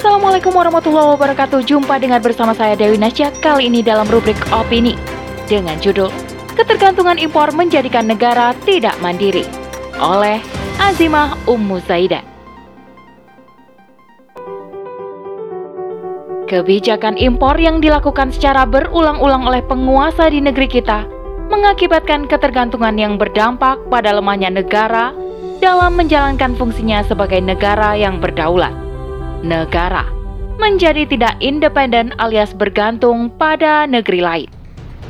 Assalamualaikum warahmatullahi wabarakatuh. Jumpa dengan bersama saya Dewi Nasya kali ini dalam rubrik opini dengan judul Ketergantungan impor menjadikan negara tidak mandiri oleh Azimah Ummu Zaidan. Kebijakan impor yang dilakukan secara berulang-ulang oleh penguasa di negeri kita mengakibatkan ketergantungan yang berdampak pada lemahnya negara dalam menjalankan fungsinya sebagai negara yang berdaulat negara menjadi tidak independen alias bergantung pada negeri lain.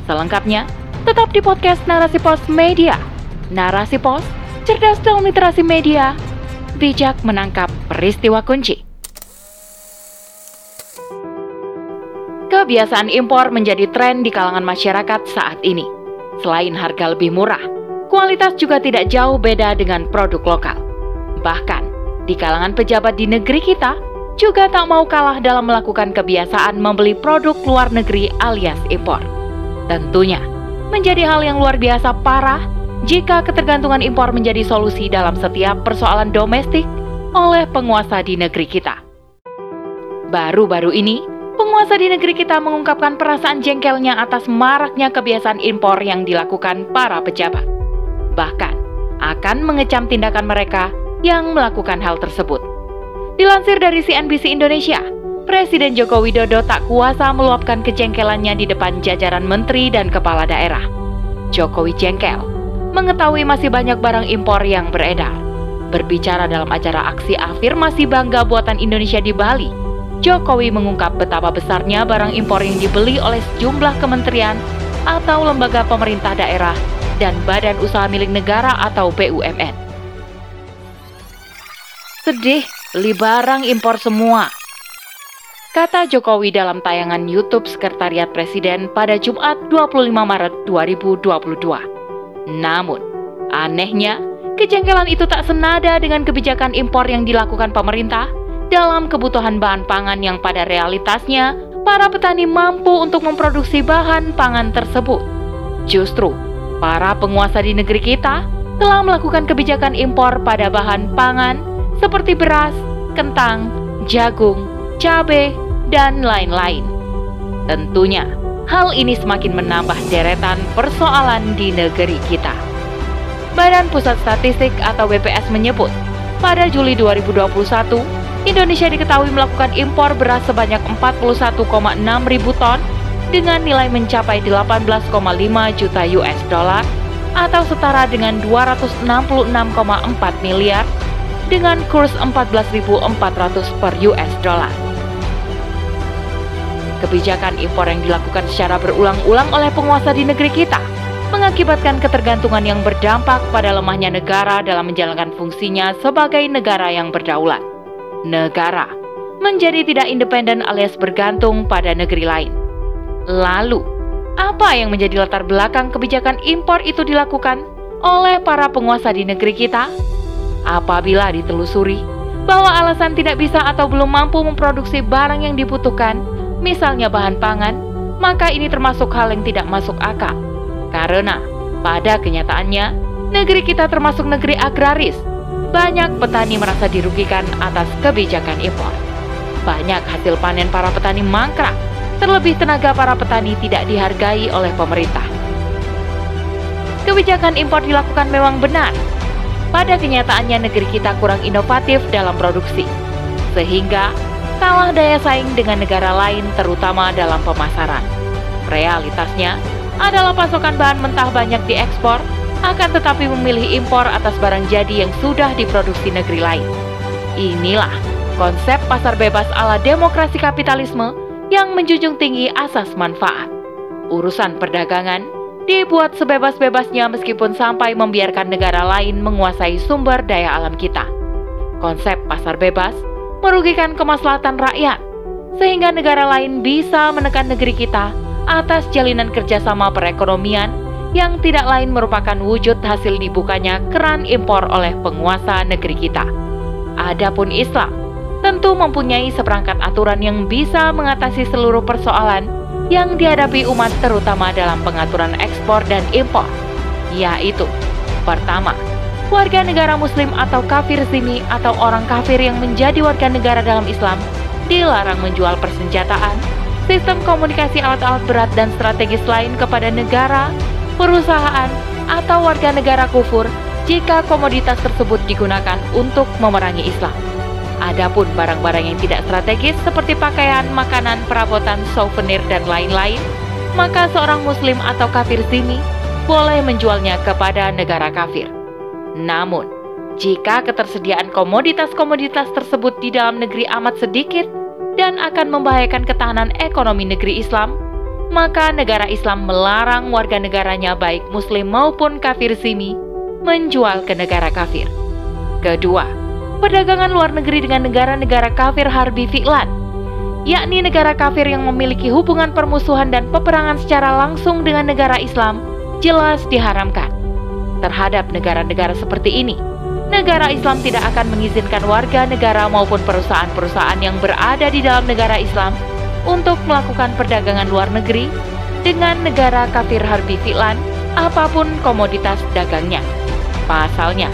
Selengkapnya, tetap di podcast Narasi Pos Media. Narasi Pos, cerdas dalam literasi media, bijak menangkap peristiwa kunci. Kebiasaan impor menjadi tren di kalangan masyarakat saat ini. Selain harga lebih murah, kualitas juga tidak jauh beda dengan produk lokal. Bahkan, di kalangan pejabat di negeri kita, juga tak mau kalah dalam melakukan kebiasaan membeli produk luar negeri alias impor. Tentunya, menjadi hal yang luar biasa parah jika ketergantungan impor menjadi solusi dalam setiap persoalan domestik oleh penguasa di negeri kita. Baru-baru ini, penguasa di negeri kita mengungkapkan perasaan jengkelnya atas maraknya kebiasaan impor yang dilakukan para pejabat. Bahkan, akan mengecam tindakan mereka yang melakukan hal tersebut. Dilansir dari CNBC Indonesia, Presiden Joko Widodo tak kuasa meluapkan kejengkelannya di depan jajaran menteri dan kepala daerah. Jokowi jengkel, mengetahui masih banyak barang impor yang beredar. Berbicara dalam acara aksi afirmasi bangga buatan Indonesia di Bali, Jokowi mengungkap betapa besarnya barang impor yang dibeli oleh sejumlah kementerian atau lembaga pemerintah daerah dan badan usaha milik negara atau BUMN. Sedih Beli barang impor semua. Kata Jokowi dalam tayangan YouTube Sekretariat Presiden pada Jumat 25 Maret 2022. Namun, anehnya, kejengkelan itu tak senada dengan kebijakan impor yang dilakukan pemerintah dalam kebutuhan bahan pangan yang pada realitasnya para petani mampu untuk memproduksi bahan pangan tersebut. Justru, para penguasa di negeri kita telah melakukan kebijakan impor pada bahan pangan seperti beras, kentang, jagung, cabai, dan lain-lain. Tentunya, hal ini semakin menambah deretan persoalan di negeri kita. Badan Pusat Statistik atau BPS menyebut, pada Juli 2021, Indonesia diketahui melakukan impor beras sebanyak 41,6 ribu ton dengan nilai mencapai 18,5 juta US dollar atau setara dengan 266,4 miliar dengan kurs 14.400 per US dollar. Kebijakan impor yang dilakukan secara berulang-ulang oleh penguasa di negeri kita mengakibatkan ketergantungan yang berdampak pada lemahnya negara dalam menjalankan fungsinya sebagai negara yang berdaulat. Negara menjadi tidak independen alias bergantung pada negeri lain. Lalu, apa yang menjadi latar belakang kebijakan impor itu dilakukan oleh para penguasa di negeri kita? Apabila ditelusuri bahwa alasan tidak bisa atau belum mampu memproduksi barang yang dibutuhkan, misalnya bahan pangan, maka ini termasuk hal yang tidak masuk akal. Karena pada kenyataannya, negeri kita termasuk negeri agraris. Banyak petani merasa dirugikan atas kebijakan impor. Banyak hasil panen para petani mangkrak, terlebih tenaga para petani tidak dihargai oleh pemerintah. Kebijakan impor dilakukan memang benar, pada kenyataannya negeri kita kurang inovatif dalam produksi, sehingga kalah daya saing dengan negara lain terutama dalam pemasaran. Realitasnya adalah pasokan bahan mentah banyak diekspor, akan tetapi memilih impor atas barang jadi yang sudah diproduksi negeri lain. Inilah konsep pasar bebas ala demokrasi kapitalisme yang menjunjung tinggi asas manfaat. Urusan perdagangan dibuat sebebas-bebasnya meskipun sampai membiarkan negara lain menguasai sumber daya alam kita. Konsep pasar bebas merugikan kemaslahatan rakyat, sehingga negara lain bisa menekan negeri kita atas jalinan kerjasama perekonomian yang tidak lain merupakan wujud hasil dibukanya keran impor oleh penguasa negeri kita. Adapun Islam tentu mempunyai seperangkat aturan yang bisa mengatasi seluruh persoalan yang dihadapi umat terutama dalam pengaturan ekspor dan impor, yaitu pertama, warga negara muslim atau kafir zimi atau orang kafir yang menjadi warga negara dalam Islam dilarang menjual persenjataan, sistem komunikasi alat-alat berat dan strategis lain kepada negara, perusahaan, atau warga negara kufur jika komoditas tersebut digunakan untuk memerangi Islam. Adapun barang-barang yang tidak strategis seperti pakaian, makanan, perabotan, souvenir, dan lain-lain, maka seorang muslim atau kafir zimi boleh menjualnya kepada negara kafir. Namun, jika ketersediaan komoditas-komoditas tersebut di dalam negeri amat sedikit dan akan membahayakan ketahanan ekonomi negeri Islam, maka negara Islam melarang warga negaranya baik muslim maupun kafir zimi menjual ke negara kafir. Kedua, perdagangan luar negeri dengan negara-negara kafir harbi fi'lan, yakni negara kafir yang memiliki hubungan permusuhan dan peperangan secara langsung dengan negara Islam, jelas diharamkan. Terhadap negara-negara seperti ini, negara Islam tidak akan mengizinkan warga negara maupun perusahaan-perusahaan yang berada di dalam negara Islam untuk melakukan perdagangan luar negeri dengan negara kafir harbi fi'lan apa pun komoditas dagangnya. Pasalnya,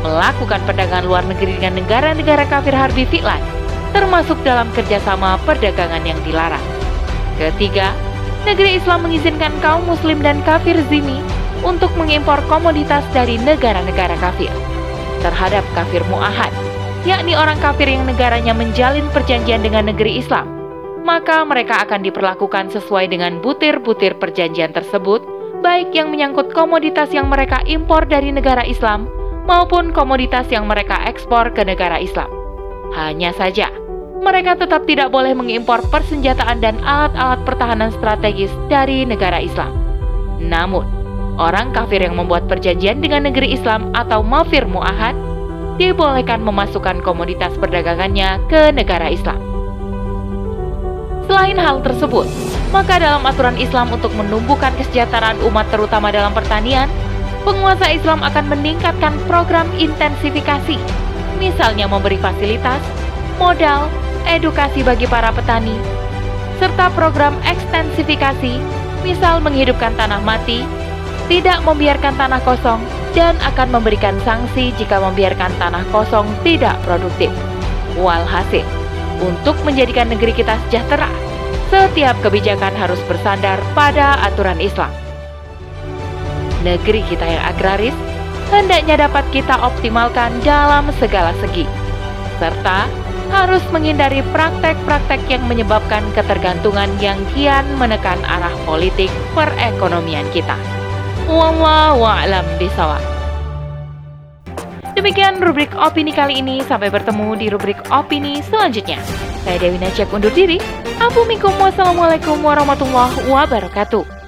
melakukan perdagangan luar negeri dengan negara-negara kafir harbi fi'lan, termasuk dalam kerjasama perdagangan yang dilarang. Ketiga, negeri Islam mengizinkan kaum muslim dan kafir zimi untuk mengimpor komoditas dari negara-negara kafir. Terhadap kafir mu'ahad, yakni orang kafir yang negaranya menjalin perjanjian dengan negeri Islam, maka mereka akan diperlakukan sesuai dengan butir-butir perjanjian tersebut, baik yang menyangkut komoditas yang mereka impor dari negara Islam maupun komoditas yang mereka ekspor ke negara Islam. Hanya saja, mereka tetap tidak boleh mengimpor persenjataan dan alat-alat pertahanan strategis dari negara Islam. Namun, orang kafir yang membuat perjanjian dengan negeri Islam atau mafir mu'ahad dibolehkan memasukkan komoditas perdagangannya ke negara Islam. Selain hal tersebut, maka dalam aturan Islam untuk menumbuhkan kesejahteraan umat terutama dalam pertanian, penguasa Islam akan meningkatkan program intensifikasi, misalnya memberi fasilitas, modal, edukasi bagi para petani, serta program ekstensifikasi, misal menghidupkan tanah mati, tidak membiarkan tanah kosong, dan akan memberikan sanksi jika membiarkan tanah kosong tidak produktif. Walhasil, untuk menjadikan negeri kita sejahtera, setiap kebijakan harus bersandar pada aturan Islam negeri kita yang agraris hendaknya dapat kita optimalkan dalam segala segi, serta harus menghindari praktek-praktek yang menyebabkan ketergantungan yang kian menekan arah politik perekonomian kita. Wallahu a'lam bishawab. Demikian rubrik opini kali ini. Sampai bertemu di rubrik opini selanjutnya. Saya Dewi Najak undur diri. Assalamualaikum warahmatullahi wabarakatuh.